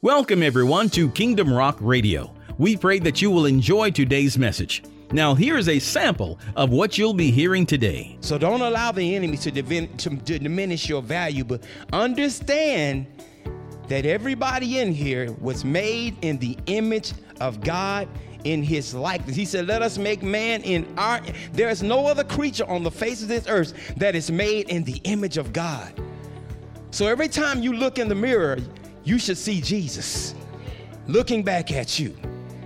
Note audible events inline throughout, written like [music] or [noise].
Welcome, everyone, to Kingdom Rock Radio. We pray that you will enjoy today's message. Now, here is a sample of what you'll be hearing today. So don't allow the enemy to, divin- to, to diminish your value, but understand that everybody in here was made in the image of God in his likeness. He said, Let us make man in our. There is no other creature on the face of this earth that is made in the image of God. So every time you look in the mirror, you should see Jesus looking back at you.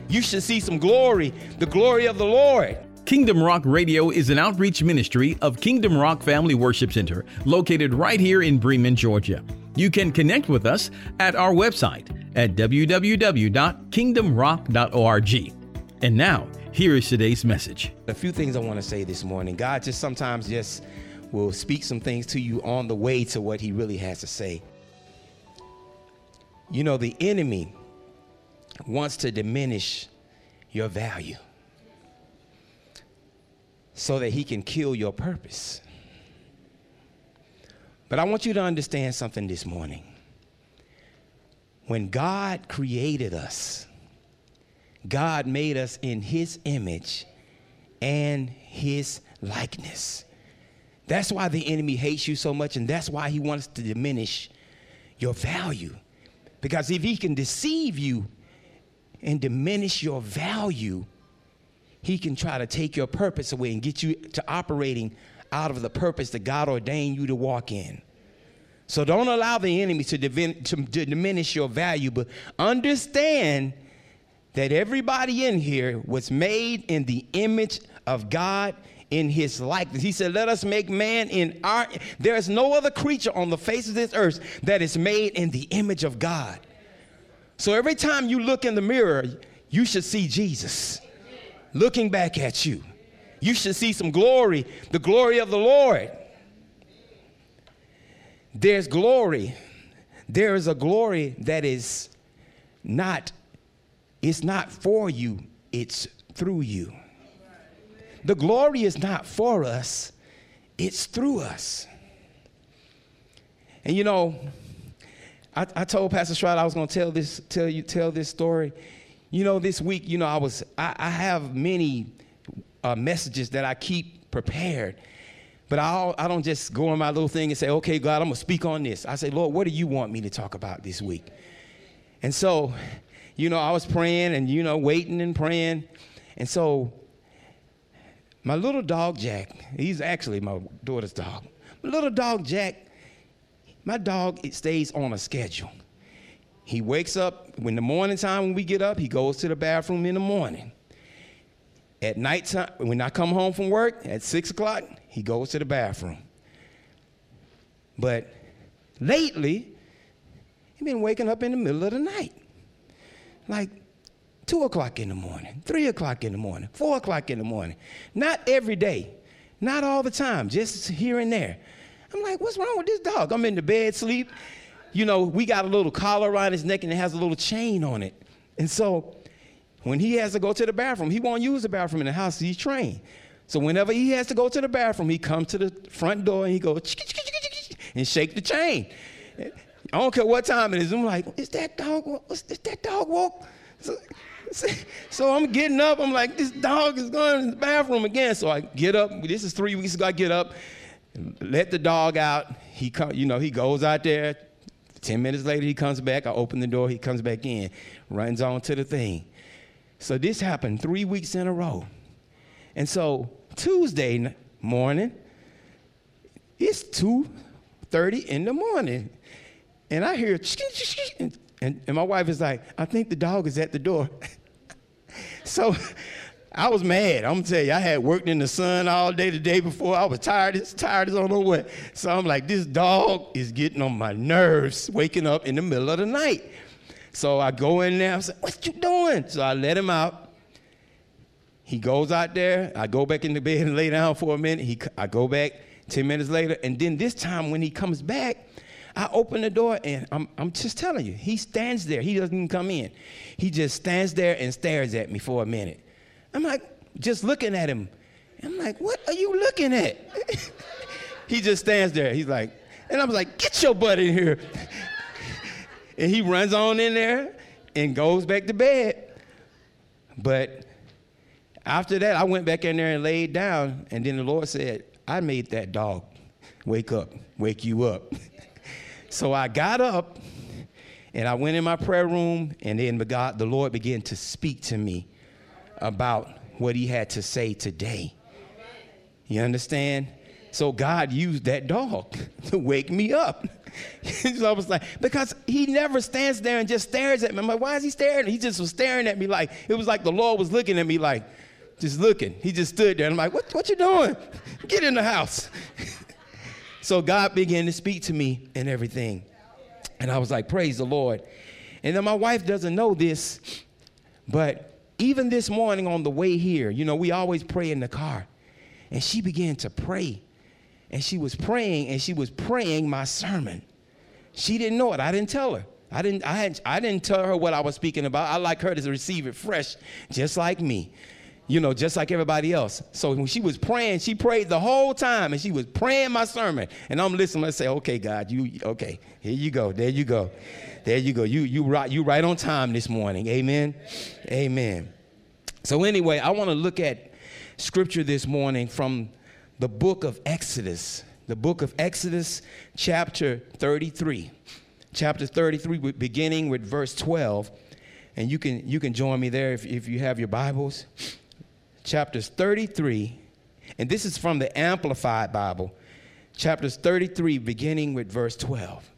You should see some glory, the glory of the Lord. Kingdom Rock Radio is an outreach ministry of Kingdom Rock Family Worship Center, located right here in Bremen, Georgia. You can connect with us at our website at www.kingdomrock.org. And now, here is today's message. A few things I want to say this morning. God just sometimes just will speak some things to you on the way to what he really has to say. You know, the enemy wants to diminish your value so that he can kill your purpose. But I want you to understand something this morning. When God created us, God made us in his image and his likeness. That's why the enemy hates you so much, and that's why he wants to diminish your value. Because if he can deceive you and diminish your value, he can try to take your purpose away and get you to operating out of the purpose that God ordained you to walk in. So don't allow the enemy to, divin- to, to diminish your value, but understand that everybody in here was made in the image of God in his likeness. He said, Let us make man in our. There is no other creature on the face of this earth that is made in the image of God. So every time you look in the mirror, you should see Jesus looking back at you. You should see some glory, the glory of the Lord. There's glory. There is a glory that is not, it's not for you, it's through you. The glory is not for us, it's through us. And you know, I, I told Pastor Stroud I was going to tell this, tell you, tell this story. You know, this week, you know, I was, I, I have many uh, messages that I keep prepared, but I, I don't just go on my little thing and say, okay, God, I'm going to speak on this. I say, Lord, what do you want me to talk about this week? And so, you know, I was praying and, you know, waiting and praying. And so my little dog Jack, he's actually my daughter's dog. My little dog Jack, my dog it stays on a schedule. He wakes up when the morning time when we get up, he goes to the bathroom in the morning. At night time, when I come home from work at six o'clock, he goes to the bathroom. But lately, he's been waking up in the middle of the night. Like two o'clock in the morning, three o'clock in the morning, four o'clock in the morning. Not every day, not all the time, just here and there. I'm like, what's wrong with this dog? I'm in the bed, sleep. You know, we got a little collar around his neck and it has a little chain on it. And so when he has to go to the bathroom, he won't use the bathroom in the house. He's trained. So whenever he has to go to the bathroom, he comes to the front door and he goes and shake the chain. I don't care what time it is. I'm like, is that dog? Is that dog woke? [laughs] So, I'm getting up. I'm like, this dog is going to the bathroom again. So I get up. This is three weeks ago. I get up, let the dog out. He come, you know, he goes out there. Ten minutes later, he comes back. I open the door. He comes back in, runs on to the thing. So this happened three weeks in a row. And so Tuesday morning, it's 2.30 in the morning. And I hear, and, and my wife is like, I think the dog is at the door. [laughs] so I was mad. I'm gonna tell you, I had worked in the sun all day the day before. I was tired, as tired as I don't know what. So I'm like, this dog is getting on my nerves, waking up in the middle of the night. So I go in there, I say, what you doing? So I let him out. He goes out there. I go back in the bed and lay down for a minute. He, I go back 10 minutes later. And then this time when he comes back, I open the door and I'm, I'm just telling you, he stands there. He doesn't even come in. He just stands there and stares at me for a minute. I'm like, just looking at him. I'm like, what are you looking at? [laughs] he just stands there. He's like, and I was like, get your butt in here. [laughs] and he runs on in there and goes back to bed. But after that, I went back in there and laid down, and then the Lord said, I made that dog wake up, wake you up. [laughs] so I got up and I went in my prayer room, and then God, the Lord began to speak to me about what He had to say today. You understand? So God used that dog [laughs] to wake me up. [laughs] so I was like, because he never stands there and just stares at me. I'm like, why is he staring? He just was staring at me like, it was like the Lord was looking at me like, just looking. He just stood there. I'm like, what, what you doing? Get in the house. [laughs] so God began to speak to me and everything. And I was like, praise the Lord. And then my wife doesn't know this, but even this morning on the way here, you know, we always pray in the car. And she began to pray and she was praying and she was praying my sermon. She didn't know it. I didn't tell her. I didn't, I, had, I didn't tell her what I was speaking about. I like her to receive it fresh, just like me, you know, just like everybody else. So when she was praying, she prayed the whole time and she was praying my sermon. And I'm listening and say, okay, God, you, okay, here you go. There you go. There you go. You, you, right, you right on time this morning. Amen. Amen. So anyway, I want to look at scripture this morning from the book of Exodus, the book of Exodus, chapter 33. Chapter 33, beginning with verse 12. And you can, you can join me there if, if you have your Bibles. Chapters 33, and this is from the Amplified Bible. Chapters 33, beginning with verse 12.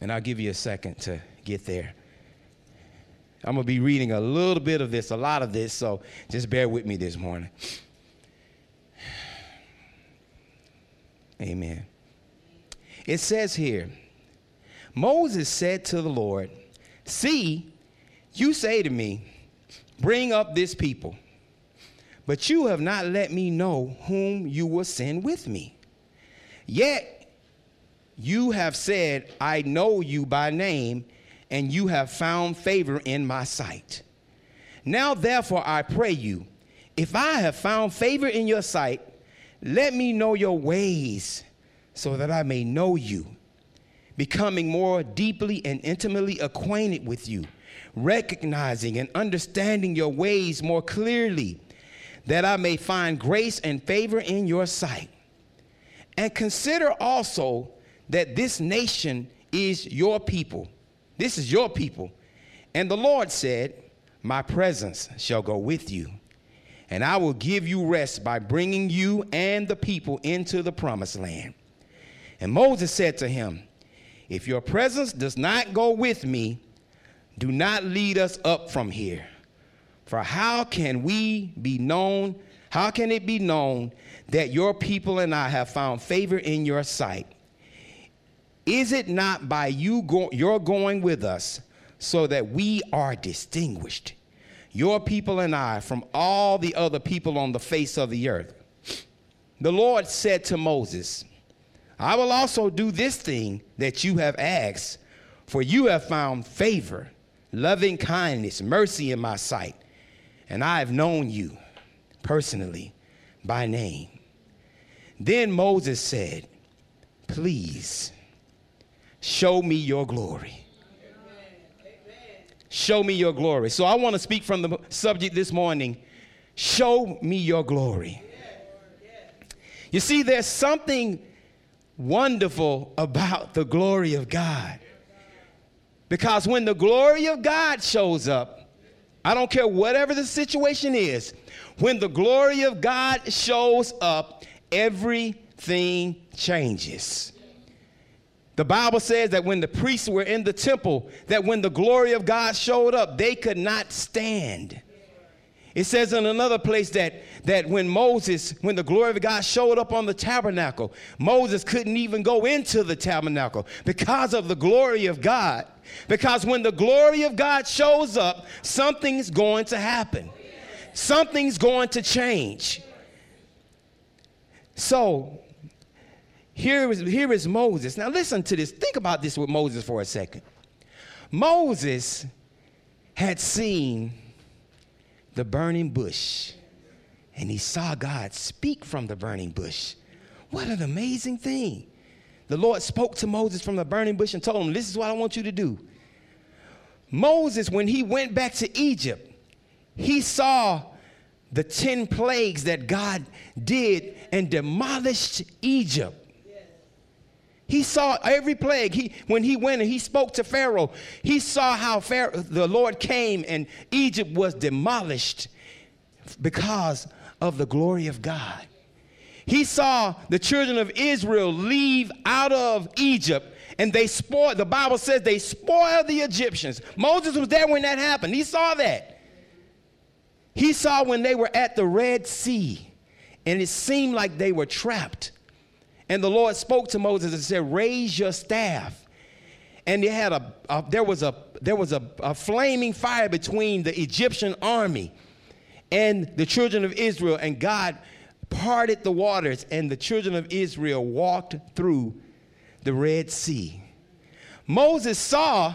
And I'll give you a second to get there. I'm going to be reading a little bit of this, a lot of this, so just bear with me this morning. Amen. It says here Moses said to the Lord, See, you say to me, Bring up this people, but you have not let me know whom you will send with me. Yet you have said, I know you by name, and you have found favor in my sight. Now, therefore, I pray you, if I have found favor in your sight, let me know your ways so that I may know you, becoming more deeply and intimately acquainted with you, recognizing and understanding your ways more clearly, that I may find grace and favor in your sight. And consider also that this nation is your people. This is your people. And the Lord said, My presence shall go with you and I will give you rest by bringing you and the people into the promised land. And Moses said to him, If your presence does not go with me, do not lead us up from here. For how can we be known? How can it be known that your people and I have found favor in your sight? Is it not by you go, your going with us so that we are distinguished? your people and I, from all the other people on the face of the earth. The Lord said to Moses, I will also do this thing that you have asked, for you have found favor, loving kindness, mercy in my sight, and I have known you personally by name. Then Moses said, Please show me your glory. Show me your glory. So I want to speak from the subject this morning Show me your glory. You see, there's something wonderful about the glory of God. Because when the glory of God shows up, I don't care whatever the situation is, when the glory of God shows up, everything changes. The Bible says that when the priests were in the temple, that when the glory of God showed up, they could not stand. It says in another place that, that when Moses, when the glory of God showed up on the tabernacle, Moses couldn't even go into the tabernacle because of the glory of God. Because when the glory of God shows up, something's going to happen, something's going to change. So, here is, here is Moses. Now, listen to this. Think about this with Moses for a second. Moses had seen the burning bush, and he saw God speak from the burning bush. What an amazing thing. The Lord spoke to Moses from the burning bush and told him, This is what I want you to do. Moses, when he went back to Egypt, he saw the 10 plagues that God did and demolished Egypt. He saw every plague. He, when he went and he spoke to Pharaoh, he saw how Pharaoh, the Lord came and Egypt was demolished because of the glory of God. He saw the children of Israel leave out of Egypt and they spoiled, the Bible says they spoiled the Egyptians. Moses was there when that happened. He saw that. He saw when they were at the Red Sea and it seemed like they were trapped. And the Lord spoke to Moses and said, Raise your staff. And had a, a there was a there was a, a flaming fire between the Egyptian army and the children of Israel, and God parted the waters, and the children of Israel walked through the Red Sea. Moses saw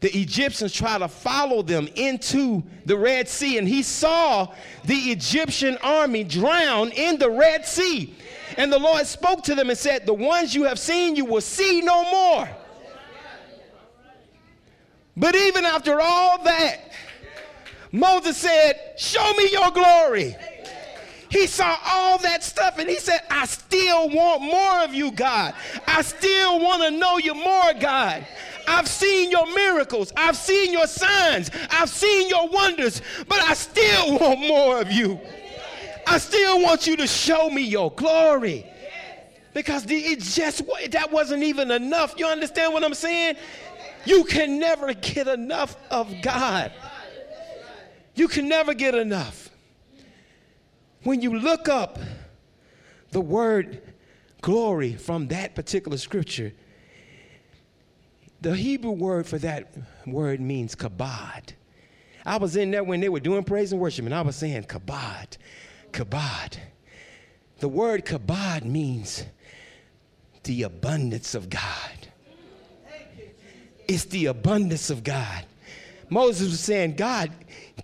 the Egyptians try to follow them into the Red Sea, and he saw the Egyptian army drown in the Red Sea. And the Lord spoke to them and said, The ones you have seen, you will see no more. But even after all that, Moses said, Show me your glory. He saw all that stuff and he said, I still want more of you, God. I still want to know you more, God. I've seen your miracles. I've seen your signs. I've seen your wonders, but I still [laughs] want more of you. I still want you to show me your glory. Because it just that wasn't even enough. You understand what I'm saying? You can never get enough of God. You can never get enough. When you look up the word glory from that particular scripture, the Hebrew word for that word means kabod. I was in there when they were doing praise and worship, and I was saying kabod, kabod. The word kabod means the abundance of God. It's the abundance of God. Moses was saying, God,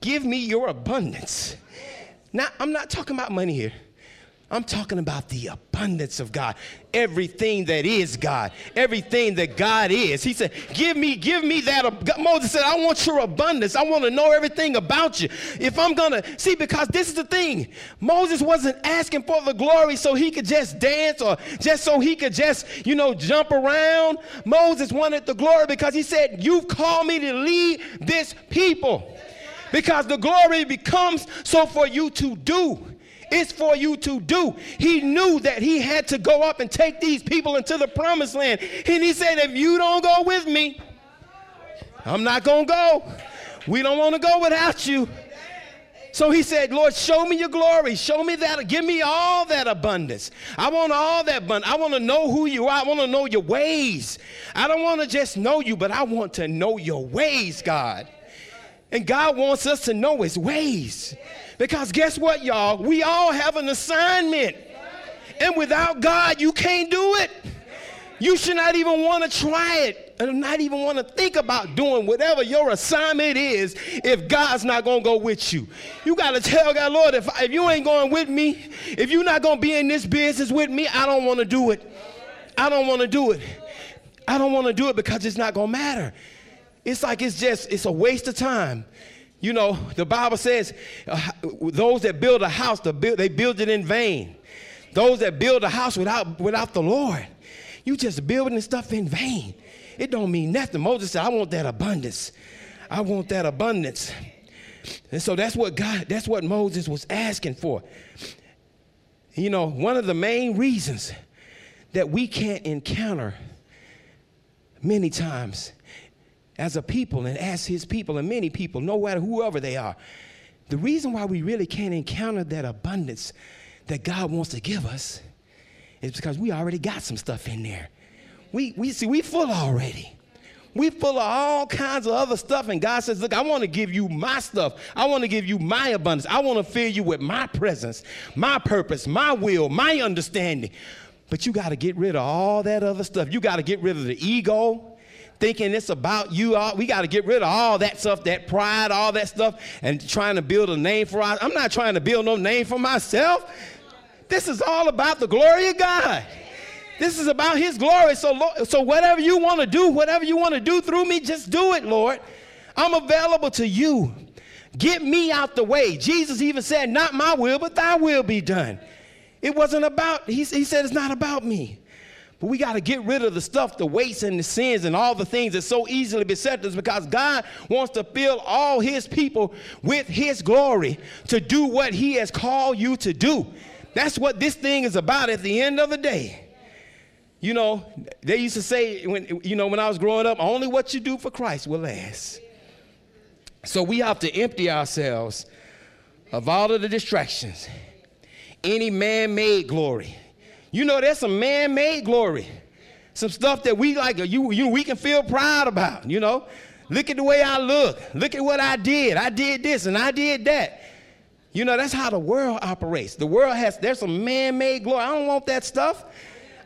give me your abundance. Now, I'm not talking about money here. I'm talking about the abundance of God. Everything that is God. Everything that God is. He said, Give me, give me that. Moses said, I want your abundance. I want to know everything about you. If I'm going to, see, because this is the thing. Moses wasn't asking for the glory so he could just dance or just so he could just, you know, jump around. Moses wanted the glory because he said, You've called me to lead this people. Because the glory becomes so for you to do. It's for you to do. He knew that he had to go up and take these people into the promised land. And he said, If you don't go with me, I'm not going to go. We don't want to go without you. So he said, Lord, show me your glory. Show me that. Give me all that abundance. I want all that abundance. I want to know who you are. I want to know your ways. I don't want to just know you, but I want to know your ways, God. And God wants us to know his ways. Because guess what, y'all? We all have an assignment. And without God, you can't do it. You should not even want to try it and not even want to think about doing whatever your assignment is if God's not going to go with you. You got to tell God, Lord, if, if you ain't going with me, if you're not going to be in this business with me, I don't want to do it. I don't want to do it. I don't want to do it because it's not going to matter. It's like it's just, it's a waste of time. You know, the Bible says uh, those that build a house, they build it in vain. Those that build a house without, without the Lord, you just building stuff in vain. It don't mean nothing. Moses said, I want that abundance. I want that abundance. And so that's what God, that's what Moses was asking for. You know, one of the main reasons that we can't encounter many times as a people and as his people and many people, no matter whoever they are. The reason why we really can't encounter that abundance that God wants to give us is because we already got some stuff in there. We, we see, we full already. We full of all kinds of other stuff, and God says, Look, I want to give you my stuff. I want to give you my abundance. I want to fill you with my presence, my purpose, my will, my understanding. But you got to get rid of all that other stuff. You got to get rid of the ego thinking it's about you. All, We got to get rid of all that stuff, that pride, all that stuff, and trying to build a name for us. I'm not trying to build no name for myself. This is all about the glory of God. This is about his glory. So, so whatever you want to do, whatever you want to do through me, just do it, Lord. I'm available to you. Get me out the way. Jesus even said, Not my will, but thy will be done. It wasn't about, he, he said, It's not about me. But we got to get rid of the stuff, the weights and the sins and all the things that so easily beset us because God wants to fill all his people with his glory to do what he has called you to do. That's what this thing is about at the end of the day. You know, they used to say when you know when I was growing up, only what you do for Christ will last. So we have to empty ourselves of all of the distractions, any man made glory. You know, there's some man made glory, some stuff that we like, uh, you, you, we can feel proud about, you know. Look at the way I look. Look at what I did. I did this and I did that. You know, that's how the world operates. The world has, there's some man made glory. I don't want that stuff.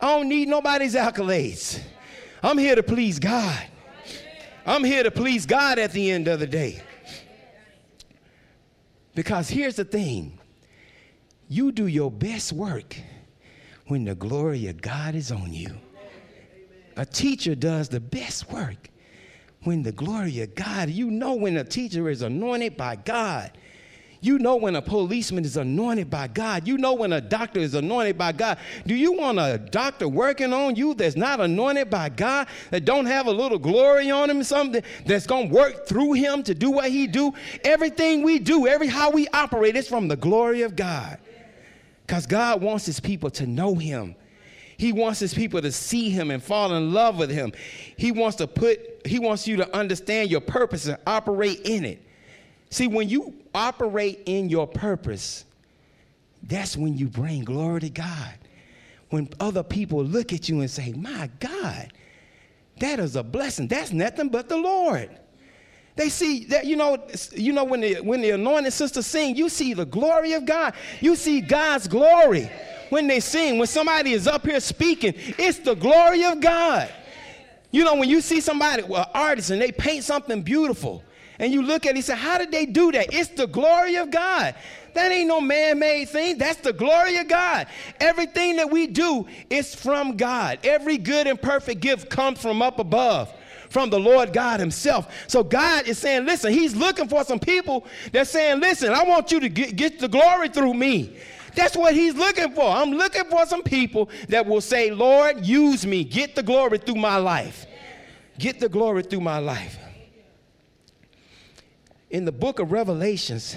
I don't need nobody's accolades. I'm here to please God. I'm here to please God at the end of the day. Because here's the thing you do your best work when the glory of God is on you. A teacher does the best work when the glory of God, you know when a teacher is anointed by God you know when a policeman is anointed by God. You know when a doctor is anointed by God. Do you want a doctor working on you that's not anointed by God, that don't have a little glory on him, something that's going to work through him to do what he do? Everything we do, every how we operate is from the glory of God. Because God wants his people to know him. He wants his people to see him and fall in love with him. He wants to put, he wants you to understand your purpose and operate in it. See, when you operate in your purpose, that's when you bring glory to God. When other people look at you and say, My God, that is a blessing. That's nothing but the Lord. They see that, you know, you know, when the when the anointed sisters sing, you see the glory of God. You see God's glory when they sing. When somebody is up here speaking, it's the glory of God. You know, when you see somebody, well, artist, and they paint something beautiful, and you look at it and say, How did they do that? It's the glory of God. That ain't no man made thing. That's the glory of God. Everything that we do is from God. Every good and perfect gift comes from up above, from the Lord God Himself. So God is saying, Listen, He's looking for some people that's saying, Listen, I want you to get, get the glory through me. That's what he's looking for. I'm looking for some people that will say, Lord, use me. Get the glory through my life. Get the glory through my life in the book of Revelations,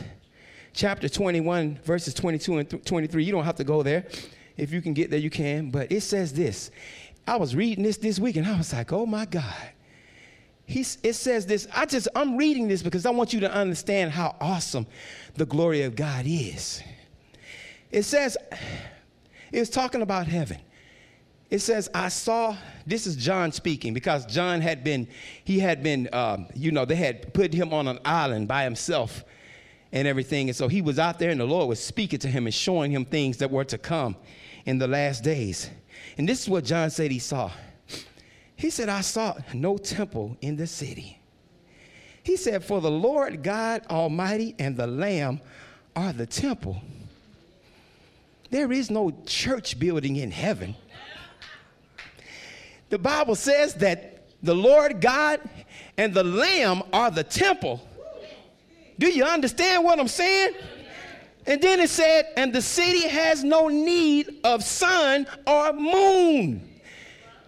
chapter 21, verses 22 and 23. You don't have to go there. If you can get there, you can. But it says this. I was reading this this week and I was like, oh my God. He's, it says this. I just, I'm reading this because I want you to understand how awesome the glory of God is. It says, it's talking about heaven. It says, I saw, this is John speaking because John had been, he had been, um, you know, they had put him on an island by himself and everything. And so he was out there and the Lord was speaking to him and showing him things that were to come in the last days. And this is what John said he saw. He said, I saw no temple in the city. He said, For the Lord God Almighty and the Lamb are the temple. There is no church building in heaven. The Bible says that the Lord God and the Lamb are the temple. Do you understand what I'm saying? And then it said, and the city has no need of sun or moon.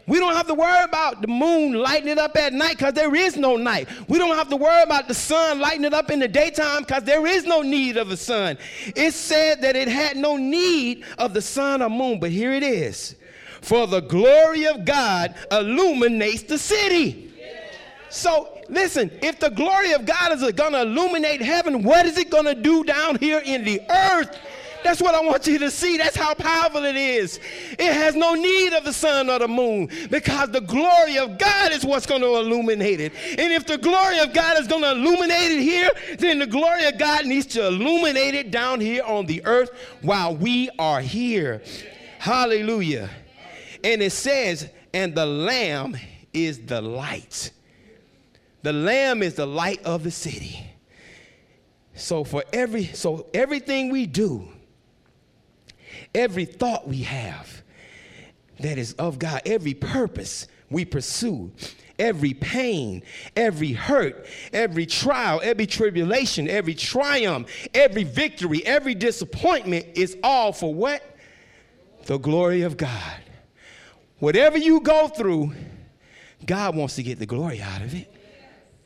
We don't have to worry about the moon lighting it up at night because there is no night. We don't have to worry about the sun lighting it up in the daytime because there is no need of the sun. It said that it had no need of the sun or moon, but here it is for the glory of God illuminates the city. So listen, if the glory of God is going to illuminate heaven, what is it going to do down here in the earth? That's what I want you to see. That's how powerful it is. It has no need of the sun or the moon because the glory of God is what's going to illuminate it. And if the glory of God is going to illuminate it here, then the glory of God needs to illuminate it down here on the earth while we are here. Hallelujah. And it says, and the Lamb is the light. The Lamb is the light of the city. So for every so everything we do, every thought we have, that is of God, every purpose we pursue, every pain, every hurt, every trial, every tribulation, every triumph, every victory, every disappointment is all for what? The glory of God. Whatever you go through, God wants to get the glory out of it.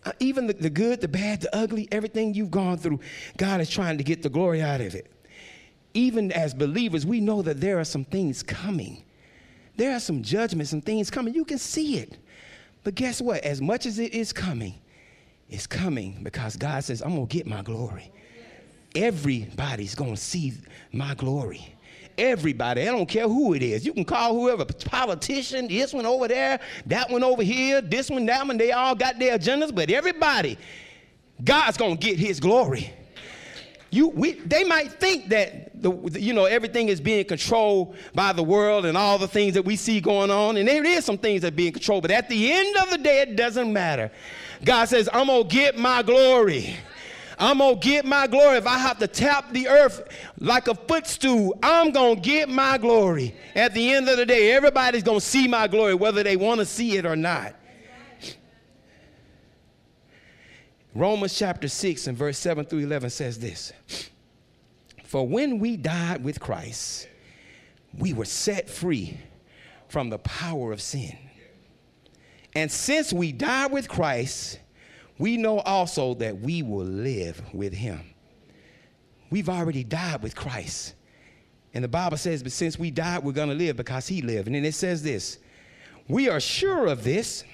Uh, even the, the good, the bad, the ugly, everything you've gone through, God is trying to get the glory out of it. Even as believers, we know that there are some things coming. There are some judgments and things coming. You can see it. But guess what? As much as it is coming, it's coming because God says, I'm going to get my glory. Everybody's going to see my glory. Everybody, I don't care who it is. You can call whoever, politician, this one over there, that one over here, this one, that one, they all got their agendas, but everybody, God's going to get his glory. You, we, they might think that the, you know everything is being controlled by the world and all the things that we see going on, and there is some things that are being controlled. But at the end of the day, it doesn't matter. God says, "I'm gonna get my glory." I'm going to get my glory. If I have to tap the earth like a footstool, I'm going to get my glory. At the end of the day, everybody's going to see my glory, whether they want to see it or not. Romans chapter 6 and verse 7 through 11 says this For when we died with Christ, we were set free from the power of sin. And since we died with Christ, we know also that we will live with him. We've already died with Christ. And the Bible says, but since we died, we're going to live because he lived. And then it says this We are sure of this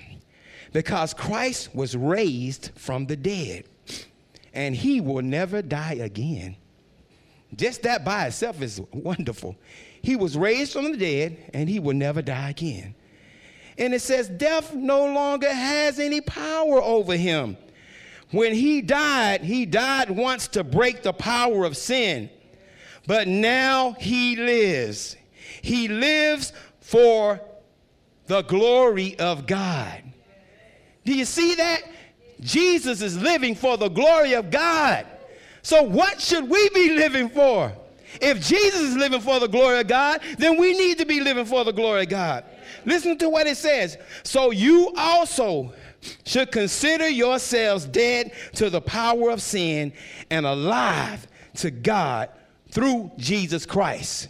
because Christ was raised from the dead, and he will never die again. Just that by itself is wonderful. He was raised from the dead, and he will never die again. And it says, Death no longer has any power over him. When he died, he died once to break the power of sin. But now he lives. He lives for the glory of God. Do you see that? Jesus is living for the glory of God. So, what should we be living for? If Jesus is living for the glory of God, then we need to be living for the glory of God. Listen to what it says. So, you also should consider yourselves dead to the power of sin and alive to God through Jesus Christ.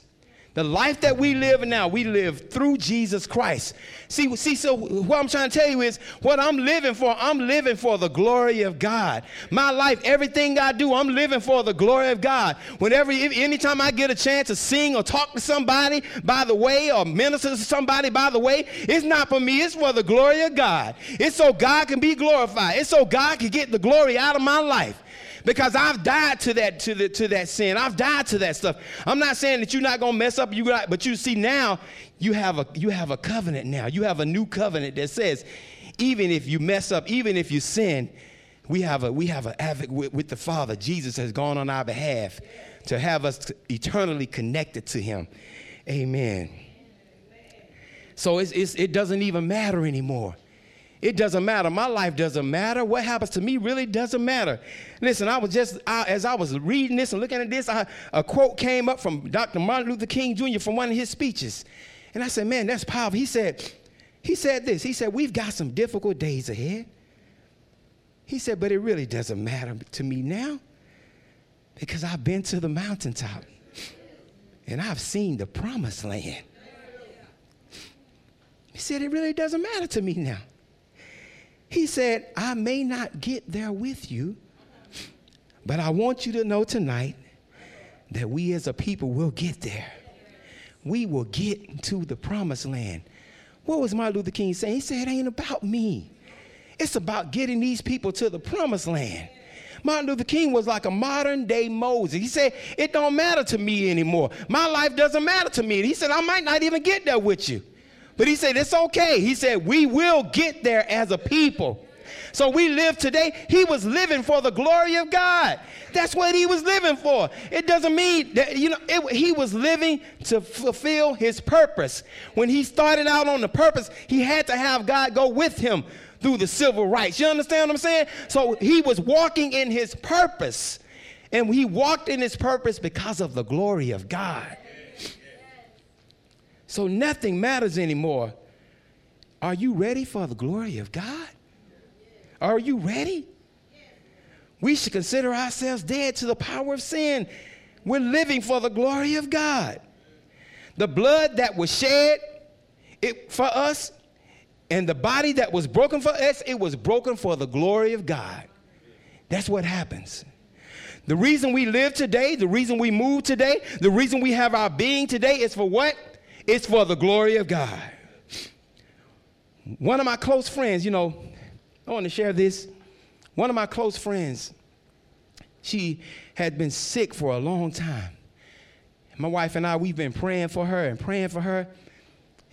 The life that we live now, we live through Jesus Christ. See, see, so what I'm trying to tell you is what I'm living for, I'm living for the glory of God. My life, everything I do, I'm living for the glory of God. Whenever, anytime I get a chance to sing or talk to somebody by the way or minister to somebody by the way, it's not for me, it's for the glory of God. It's so God can be glorified. It's so God can get the glory out of my life because I've died to that to the to that sin. I've died to that stuff. I'm not saying that you're not gonna mess up. You got, but you see now you have a you have a covenant now. You have a new covenant that says, even if you mess up, even if you sin, we have a we have an advocate with, with the Father. Jesus has gone on our behalf to have us eternally connected to Him. Amen. So it's, it's, it doesn't even matter anymore. It doesn't matter. My life doesn't matter. What happens to me really doesn't matter. Listen, I was just, I, as I was reading this and looking at this, I, a quote came up from Dr. Martin Luther King Jr. from one of his speeches. And I said, man, that's powerful. He said, he said this. He said, we've got some difficult days ahead. He said, but it really doesn't matter to me now because I've been to the mountaintop and I've seen the promised land. He said, it really doesn't matter to me now. He said, I may not get there with you, but I want you to know tonight that we as a people will get there. We will get to the promised land. What was Martin Luther King saying? He said, It ain't about me. It's about getting these people to the promised land. Martin Luther King was like a modern day Moses. He said, It don't matter to me anymore. My life doesn't matter to me. He said, I might not even get there with you. But he said, it's okay. He said, we will get there as a people. So we live today. He was living for the glory of God. That's what he was living for. It doesn't mean that, you know, it, he was living to fulfill his purpose. When he started out on the purpose, he had to have God go with him through the civil rights. You understand what I'm saying? So he was walking in his purpose. And he walked in his purpose because of the glory of God. So nothing matters anymore. Are you ready for the glory of God? Are you ready? We should consider ourselves dead to the power of sin. We're living for the glory of God. The blood that was shed it, for us and the body that was broken for us, it was broken for the glory of God. That's what happens. The reason we live today, the reason we move today, the reason we have our being today is for what? It's for the glory of God. One of my close friends, you know, I want to share this. One of my close friends, she had been sick for a long time. My wife and I, we've been praying for her and praying for her.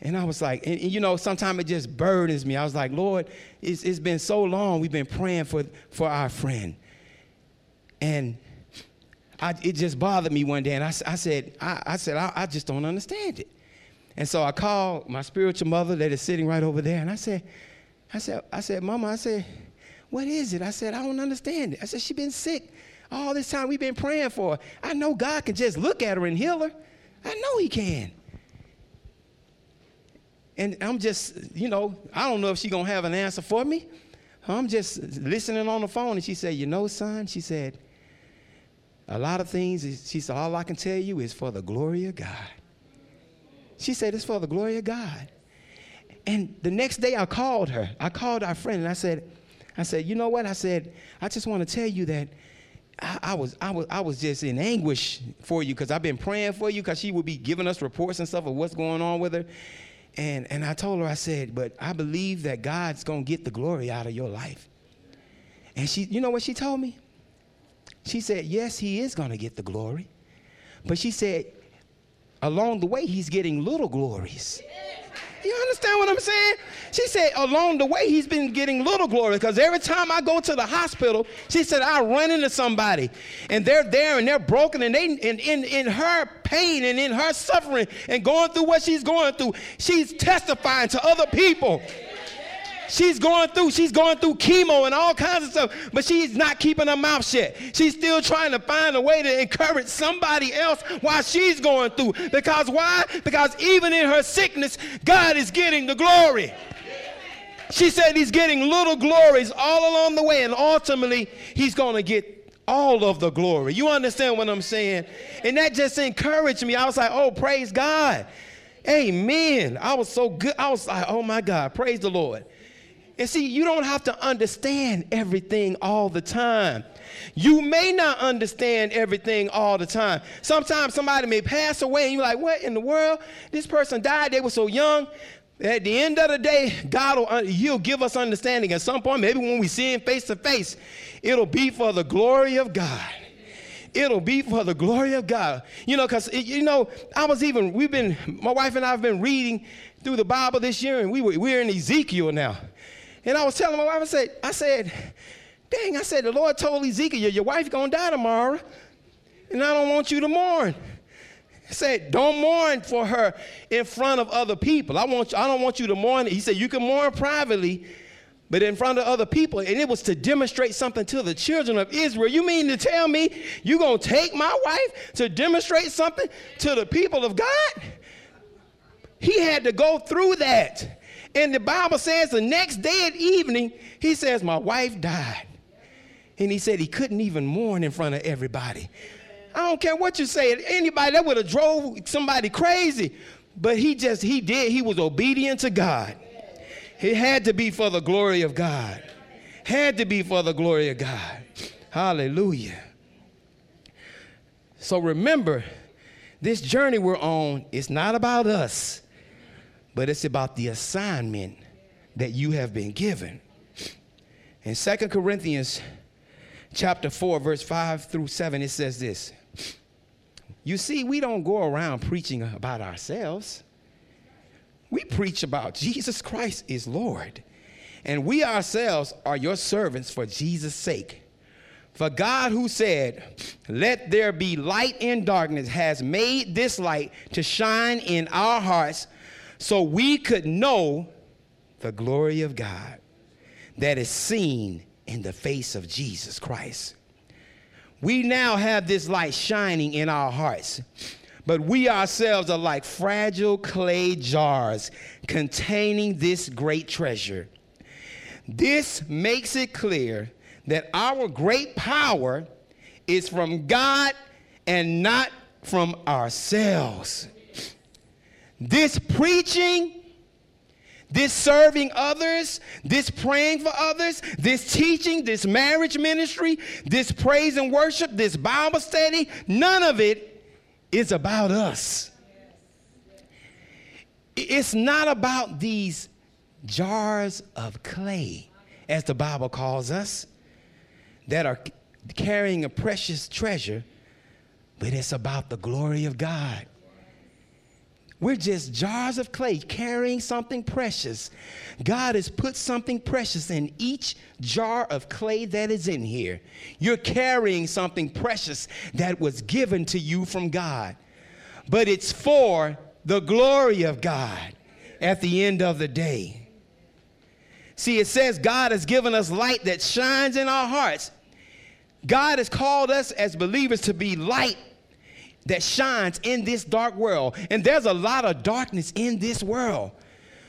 And I was like, and, and you know, sometimes it just burdens me. I was like, Lord, it's, it's been so long we've been praying for, for our friend. And I, it just bothered me one day. And I, I said, I, I said, I, I just don't understand it. And so I called my spiritual mother that is sitting right over there. And I said, I said, I said, Mama, I said, what is it? I said, I don't understand it. I said, she been sick all this time. We've been praying for her. I know God can just look at her and heal her. I know he can. And I'm just, you know, I don't know if she's going to have an answer for me. I'm just listening on the phone. And she said, you know, son, she said, a lot of things, she said, all I can tell you is for the glory of God. She said, it's for the glory of God. And the next day I called her. I called our friend and I said, I said, you know what? I said, I just want to tell you that I, I, was, I, was, I was just in anguish for you because I've been praying for you because she would be giving us reports and stuff of what's going on with her. And, and I told her, I said, but I believe that God's to get the glory out of your life. And she, you know what she told me? She said, yes, he is to get the glory. But she said, along the way, he's getting little glories. You understand what I'm saying? She said, along the way, he's been getting little glory because every time I go to the hospital, she said, I run into somebody and they're there and they're broken and they, in, in, in her pain and in her suffering and going through what she's going through, she's testifying to other people. She's going through, she's going through chemo and all kinds of stuff, but she's not keeping her mouth shut. She's still trying to find a way to encourage somebody else while she's going through. Because why? Because even in her sickness, God is getting the glory. She said he's getting little glories all along the way, and ultimately, he's going to get all of the glory. You understand what I'm saying? And that just encouraged me. I was like, oh, praise God. Amen. I was so good. I was like, oh my God, praise the Lord. And see, you don't have to understand everything all the time. You may not understand everything all the time. Sometimes somebody may pass away and you're like, what in the world? This person died, they were so young. At the end of the day, God will uh, he'll give us understanding at some point, maybe when we see him face to face, it'll be for the glory of God. It'll be for the glory of God. You know, because, you know, I was even, we've been, my wife and I have been reading through the Bible this year, and we were, we're in Ezekiel now. And I was telling my wife, I said, I said, dang, I said, the Lord told Ezekiel, your wife gonna die tomorrow, and I don't want you to mourn. He said, don't mourn for her in front of other people. I, want you, I don't want you to mourn. He said, you can mourn privately, but in front of other people. And it was to demonstrate something to the children of Israel. You mean to tell me you're to take my wife to demonstrate something to the people of God? He had to go through that. And the Bible says the next day at evening, he says, My wife died. And he said he couldn't even mourn in front of everybody. I don't care what you say. Anybody that would have drove somebody crazy. But he just, he did. He was obedient to God. It had to be for the glory of God. Had to be for the glory of God. Hallelujah. So remember, this journey we're on is not about us but it's about the assignment that you have been given. In Second Corinthians chapter 4, verse 5 through 7, it says this. You see, we don't go around preaching about ourselves. We preach about Jesus Christ is Lord. And we ourselves are your servants for Jesus' sake. For God, who said, Let there be light in darkness, has made this light to shine in our hearts so we could know the glory of God that is seen in the face of Jesus Christ. We now have this light shining in our hearts, But we ourselves are like fragile clay jars containing this great treasure. This makes it clear that our great power is from God and not from ourselves. This preaching, this serving others, this praying for others, this teaching, this marriage ministry, this praise and worship, this Bible study, none of it is about us. It's not about these jars of clay, as the Bible calls us, that are carrying a precious treasure, but it's about the glory of God. We're just jars of clay carrying something precious. God has put something precious in each jar of clay that is in here. You're carrying something precious that was given to you from God. But it's for the glory of God at the end of the day. See, it says God has given us light that shines in our hearts. God has called us as believers to be light that shines in this dark world. And there's a lot of darkness in this world.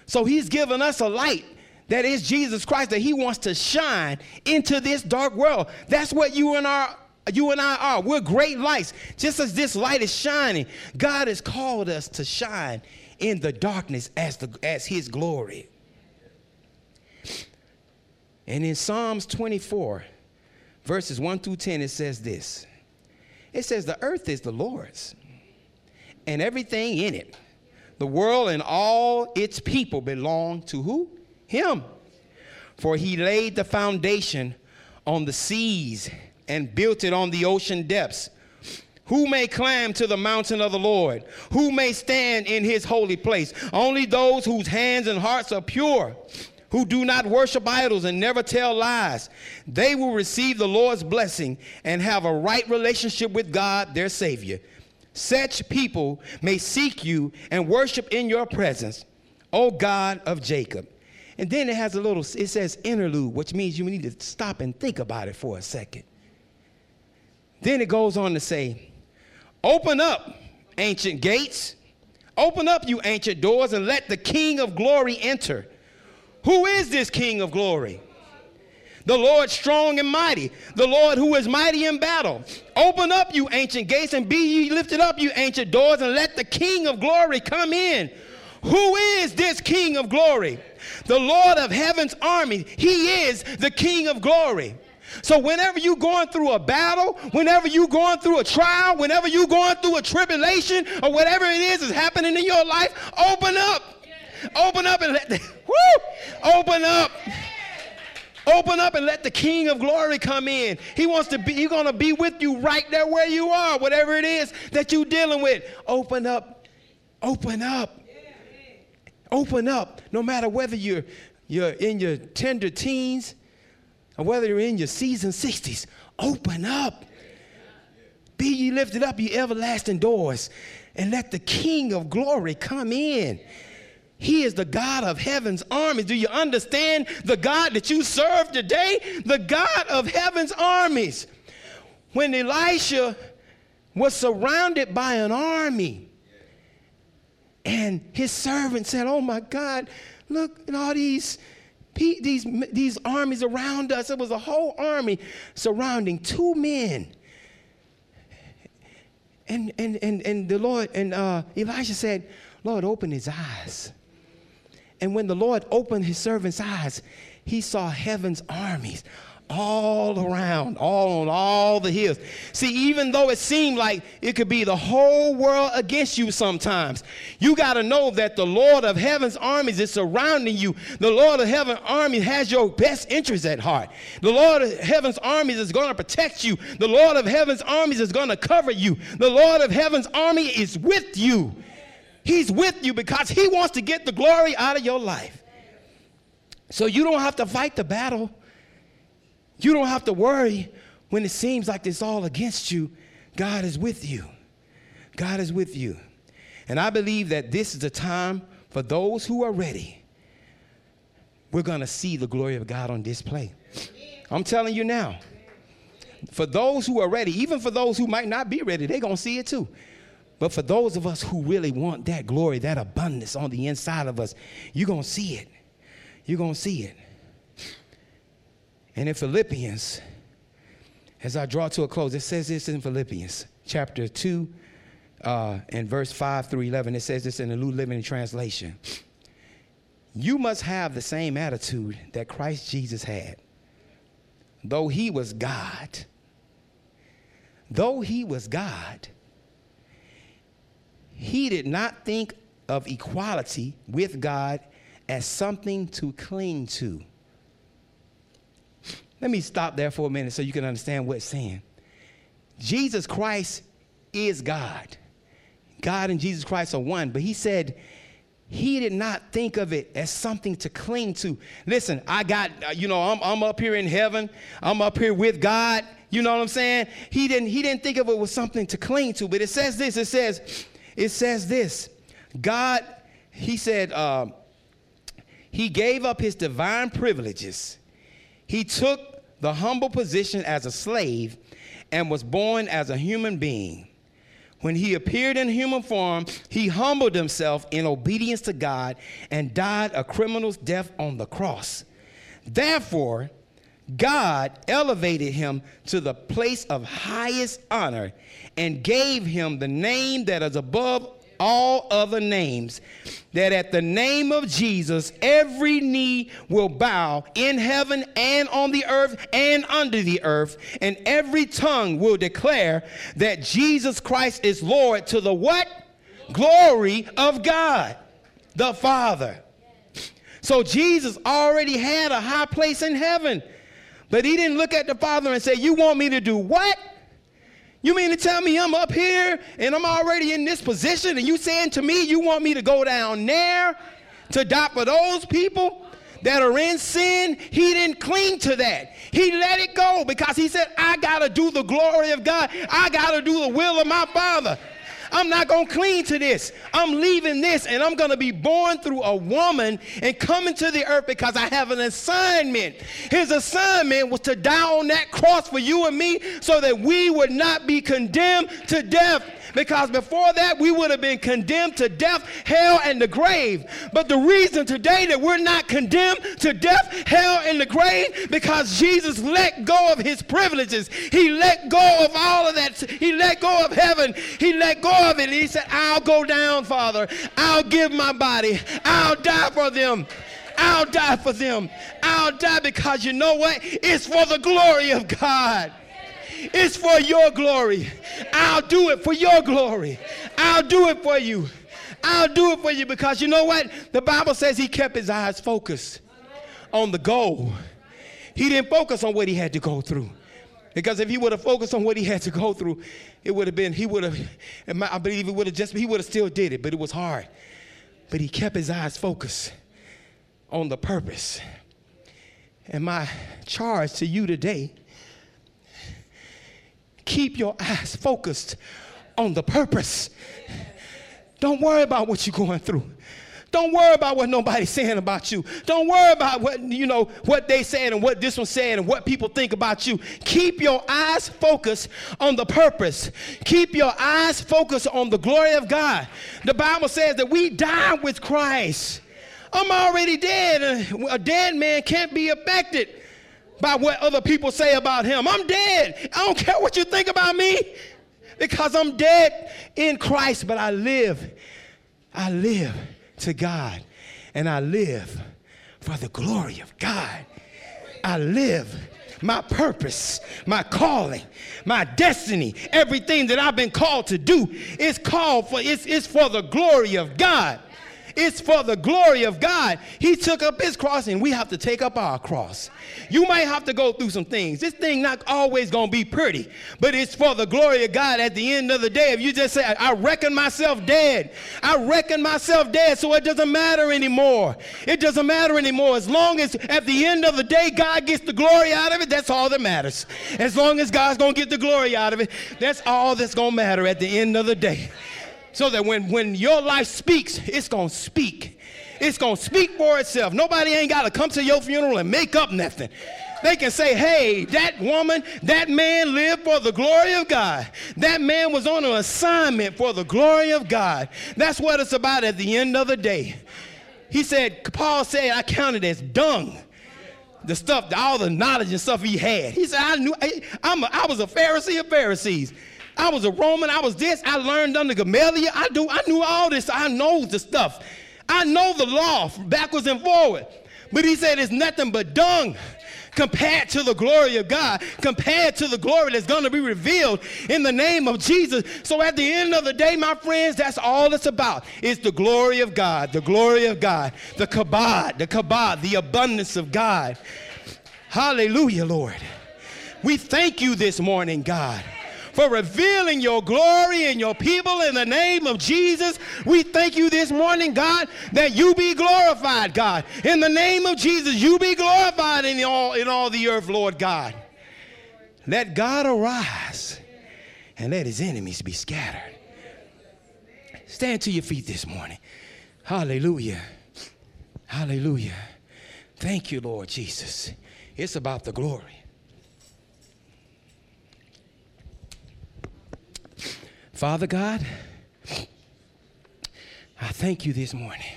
So he's given us a light that is Jesus Christ that he wants to shine into this dark world. That's what you and our you and I are. We're great lights. Just as this light is shining, God has called us to shine in the darkness as the as his glory. And in Psalms 24, verses 1 through 10, it says this. It says, The earth is the Lord's and everything in it. The world and all its people belong to who? Him. For he laid the foundation on the seas and built it on the ocean depths. Who may climb to the mountain of the Lord? Who may stand in his holy place? Only those whose hands and hearts are pure who do not worship idols and never tell lies. They will receive the Lord's blessing and have a right relationship with God, their Savior. Such people may seek you and worship in your presence, O God of Jacob. And then it has a little, it says interlude, which means you need to stop and think about it for a second. Then it goes on to say, Open up, ancient gates. Open up, you ancient doors, and let the King of glory enter. Who is this King of glory? The Lord strong and mighty, the Lord who is mighty in battle. Open up, you ancient gates, and be ye lifted up, you ancient doors, and let the King of glory come in. Who is this King of glory? The Lord of heaven's army. He is the King of glory. So whenever you're going through a battle, whenever you're going through a trial, whenever you're going through a tribulation, or whatever it is is happening in your life, open up. Open up and let the, woo, open up. Open up and let the King of Glory come in. He wants to be, he's to be with you right there where you are, whatever it is that you're dealing with. Open up. Open up. Open up. No matter whether you're, you're in your tender teens or whether you're in your season 60s, open up. Be ye lifted up, ye everlasting doors, and let the King of Glory come in. He is the God of heaven's armies. Do you understand the God that you serve today? The God of heaven's armies. When Elisha was surrounded by an army, and his servant said, Oh my God, look at all these, these, these armies around us. It was a whole army surrounding two men. And, and, and, and the Lord, and uh, Elisha said, Lord, open his eyes. And when the Lord opened his servant's eyes, he saw heaven's armies all around, all on all the hills. See, even though it seemed like it could be the whole world against you sometimes, you got to know that the Lord of heaven's armies is surrounding you. The Lord of heaven's army has your best interests at heart. The Lord of heaven's armies is going to protect you. The Lord of heaven's armies is going to cover you. The Lord of heaven's army is with you. He's with you because he wants to get the glory out of your life. So you don't have to fight the battle. You don't have to worry when it seems like it's all against you. God is with you. God is with you. And I believe that this is a time for those who are ready. We're going to see the glory of God on display. I'm telling you now. For those who are ready, even for those who might not be ready, they're going to see it too. But for those of us who really want that glory, that abundance on the inside of us, you're going to see it. You're going to see it. And in Philippians, as I draw to a close, it says this in Philippians chapter 2 uh, and verse 5 through 11. It says this in the New Living Translation. You must have the same attitude that Christ Jesus had. Though he was God, though he was God, he did not think of equality with God as something to cling to. Let me stop there for a minute so you can understand what it's saying. Jesus Christ is God. God and Jesus Christ are one, but he said he did not think of it as something to cling to. Listen, I got, you know, I'm, I'm up here in heaven. I'm up here with God. You know what I'm saying? He didn't, he didn't think of it as something to cling to, but it says this, it says, it says this. God, he said, uh, he gave up his divine privileges. He took the humble position as a slave and was born as a human being. When he appeared in human form, he humbled himself in obedience to God and died a criminal's death on the cross. Therefore, God elevated him to the place of highest honor and gave him the name that is above all other names, that at the name of Jesus, every knee will bow in heaven and on the earth and under the earth, and every tongue will declare that Jesus Christ is Lord to the what? Glory of God, the Father. So Jesus already had a high place in heaven, but he didn't look at the Father and say, You want me to do what? You mean to tell me I'm up here and I'm already in this position and you saying to me you want me to go down there to die for those people that are in sin? He didn't cling to that. He let it go because he said, I got to do the glory of God. I got to do the will of my Father. I'm not going to cling to this. I'm leaving this and I'm going to be born through a woman and come into the earth because I have an assignment. His assignment was to die on that cross for you and me so that we would not be condemned to death because before that we would have been condemned to death, hell, and the grave. But the reason today that we're not condemned to death, hell, and the grave because Jesus let go of his privileges. He let go of all of that. He let go of heaven. He let go of it. He said, I'll go down, Father. I'll give my body. I'll die for them. I'll die for them. I'll die because you know what? It's for the glory of God. It's for your glory. I'll do it for your glory. I'll do it for you. I'll do it for you because you know what? The Bible says he kept his eyes focused on the goal. He didn't focus on what he had to go through. Because if he would have focused on what he had to go through, it would have been, he would have, I believe it would have just, he would have still did it, but it was hard. But he kept his eyes focused on the purpose. And my charge to you today keep your eyes focused on the purpose. Don't worry about what you're going through. Don't worry about what nobody's [laughs] saying about you. Don't worry about what you know what they said and what this one said and what people think about you. Keep your eyes focused on the purpose. Keep your eyes focused on the glory of God. The Bible says that we die with Christ. I'm already dead. A dead man can't be affected by what other people say about him. I'm dead. I don't care what you think about me because I'm dead in Christ, but I live. I live to God and I live for the glory of God. I live my purpose, my calling, my destiny, everything that I've been called to do is called for, it's, it's for the glory of God. It's for the glory of God. He took up his cross and we have to take up our cross. You might have to go through some things. This thing not always going to be pretty, but it's for the glory of God at the end of the day. If you just say, I reckon myself dead, I reckon myself dead, so it doesn't matter anymore. It doesn't matter anymore. As long as at the end of the day, God gets the glory out of it, that's all that matters. As long as God's going to get the glory out of it, that's all that's going to matter at the end of the day so that when, when your life speaks, it's going to speak. It's going to speak for itself. Nobody ain't got to come to your funeral and make up nothing. They can say, hey, that woman, that man lived for the glory of God. That man was on an assignment for the glory of God. That's what it's about at the end of the day. He said, Paul said, I counted as dung. The stuff, all the knowledge and stuff he had. He said, I knew, I, I'm a, I was a Pharisee of Pharisees. I was a Roman. I was this. I learned under Gamaliel. I do. I knew all this. I know the stuff. I know the law backwards and forward. But he said it's nothing but dung compared to the glory of God, compared to the glory that's going to be revealed in the name of Jesus. So at the end of the day, my friends, that's all it's about. It's the glory of God, the glory of God, the kabod, the kabod, the abundance of God. Hallelujah, Lord. We thank you this morning, God for revealing your glory and your people in the name of Jesus. We thank you this morning, God, that you be glorified, God. In the name of Jesus, you be glorified in all, in all the earth, Lord God. Let God arise and let his enemies be scattered. Stand to your feet this morning. Hallelujah. Hallelujah. Thank you, Lord Jesus. It's about the glory. Father God, I thank you this morning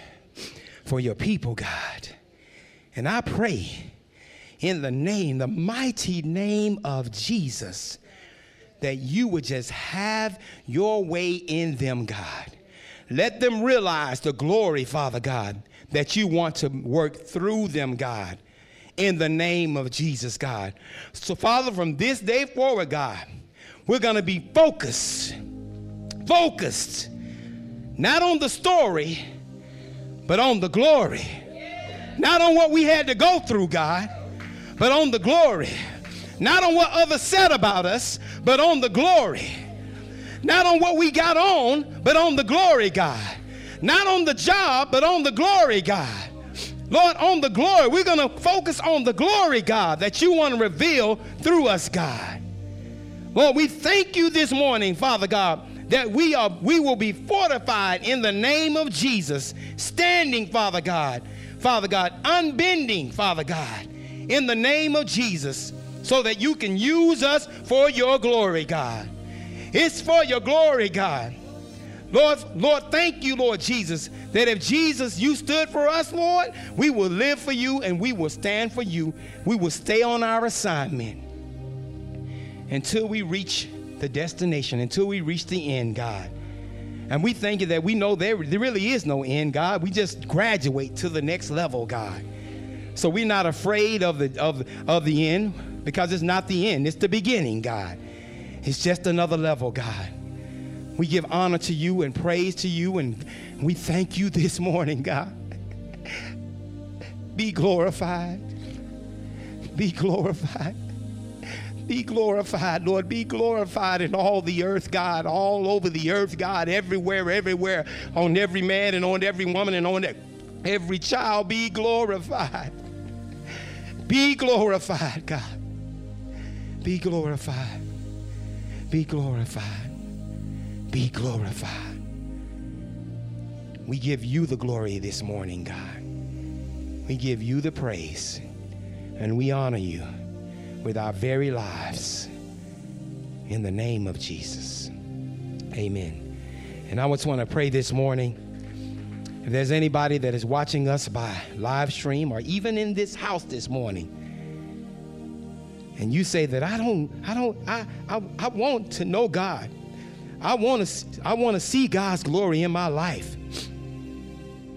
for your people, God. And I pray in the name, the mighty name of Jesus, that you would just have your way in them, God. Let them realize the glory, Father God, that you want to work through them, God, in the name of Jesus, God. So, Father, from this day forward, God, we're going to be focused focused not on the story, but on the glory. Not on what we had to go through, God, but on the glory. Not on what others said about us, but on the glory. Not on what we got on, but on the glory, God. Not on the job, but on the glory, God. Lord, on the glory. We're going to focus on the glory, God, that you want to reveal through us, God. Lord, we thank you this morning, Father God, that we are we will be fortified in the name of Jesus, standing, Father God, Father God, unbending, Father God, in the name of Jesus, so that you can use us for your glory, God. It's for your glory, God. Lord, Lord, thank you, Lord Jesus, that if Jesus, you stood for us, Lord, we will live for you and we will stand for you. We will stay on our assignment until we reach the destination until we reach the end, God. And we thank you that we know there, there really is no end, God. We just graduate to the next level, God. So we're not afraid of the, of, of the end because it's not the end, it's the beginning, God. It's just another level, God. We give honor to you and praise to you, and we thank you this [laughs] morning, God. Be glorified. Be glorified. Be glorified, Lord. Be glorified in all the earth, God, all over the earth, God, everywhere, everywhere, on every man and on every woman and on every child. Be glorified. Be glorified, God. Be glorified. Be glorified. Be glorified. We give you the glory this morning, God. We give you the praise and we honor you with our very lives in the name of Jesus. Amen. And I just want to pray this morning. If there's anybody that is watching us by live stream or even in this house this morning, and you say that I don't, I don't, I, I, I want to know God. I want to, I want to see God's glory in my life.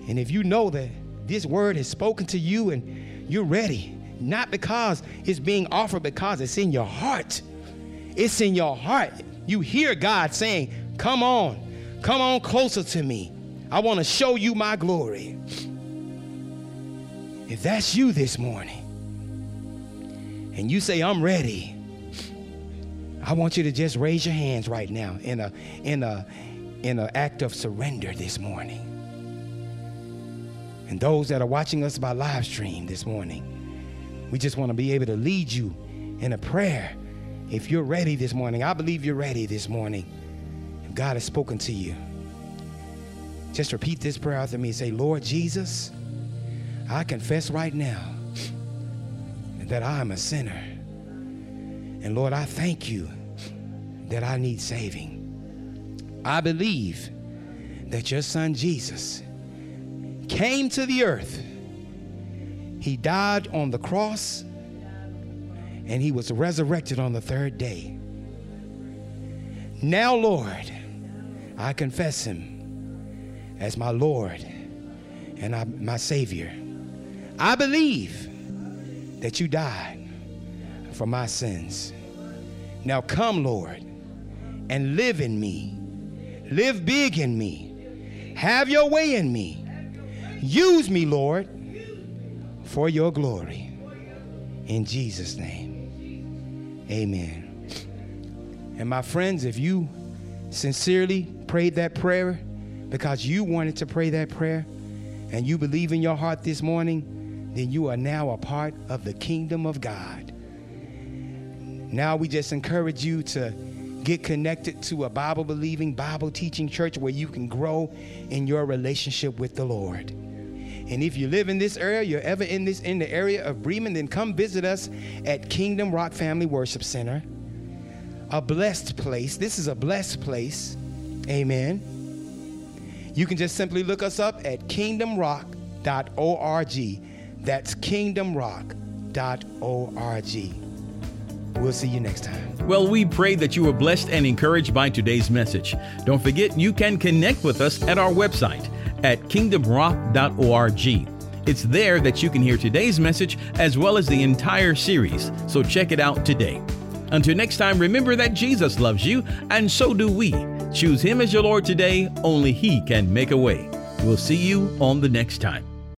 And if you know that this word has spoken to you and you're ready, not because it's being offered, because it's in your heart. It's in your heart. You hear God saying, Come on, come on closer to me. I want to show you my glory. If that's you this morning, and you say, I'm ready, I want you to just raise your hands right now in a in a in an act of surrender this morning. And those that are watching us by live stream this morning, we just want to be able to lead you in a prayer. If you're ready this morning, I believe you're ready this morning. God has spoken to you. Just repeat this prayer after me. And say, Lord Jesus, I confess right now that I am a sinner. And Lord, I thank you that I need saving. I believe that your son Jesus came to the earth. He died on the cross and he was resurrected on the third day. Now, Lord, I confess him as my Lord and I, my Savior. I believe that you died for my sins. Now come, Lord, and live in me. Live big in me. Have your way in me. Use me, Lord, for your glory. In Jesus' name, amen. And my friends, if you sincerely prayed that prayer because you wanted to pray that prayer and you believe in your heart this morning, then you are now a part of the kingdom of God. Now we just encourage you to get connected to a Bible believing, Bible teaching church where you can grow in your relationship with the Lord. And if you live in this area, you're ever in this in the area of Bremen, then come visit us at Kingdom Rock Family Worship Center. A blessed place. This is a blessed place. Amen. You can just simply look us up at kingdomrock.org. That's kingdomrock.org. We'll see you next time. Well, we pray that you were blessed and encouraged by today's message. Don't forget, you can connect with us at our website at kingdomrock.org. It's there that you can hear today's message as well as the entire series, so check it out today. Until next time, remember that Jesus loves you, and so do we. Choose Him as your Lord today, only He can make a way. We'll see you on the next time.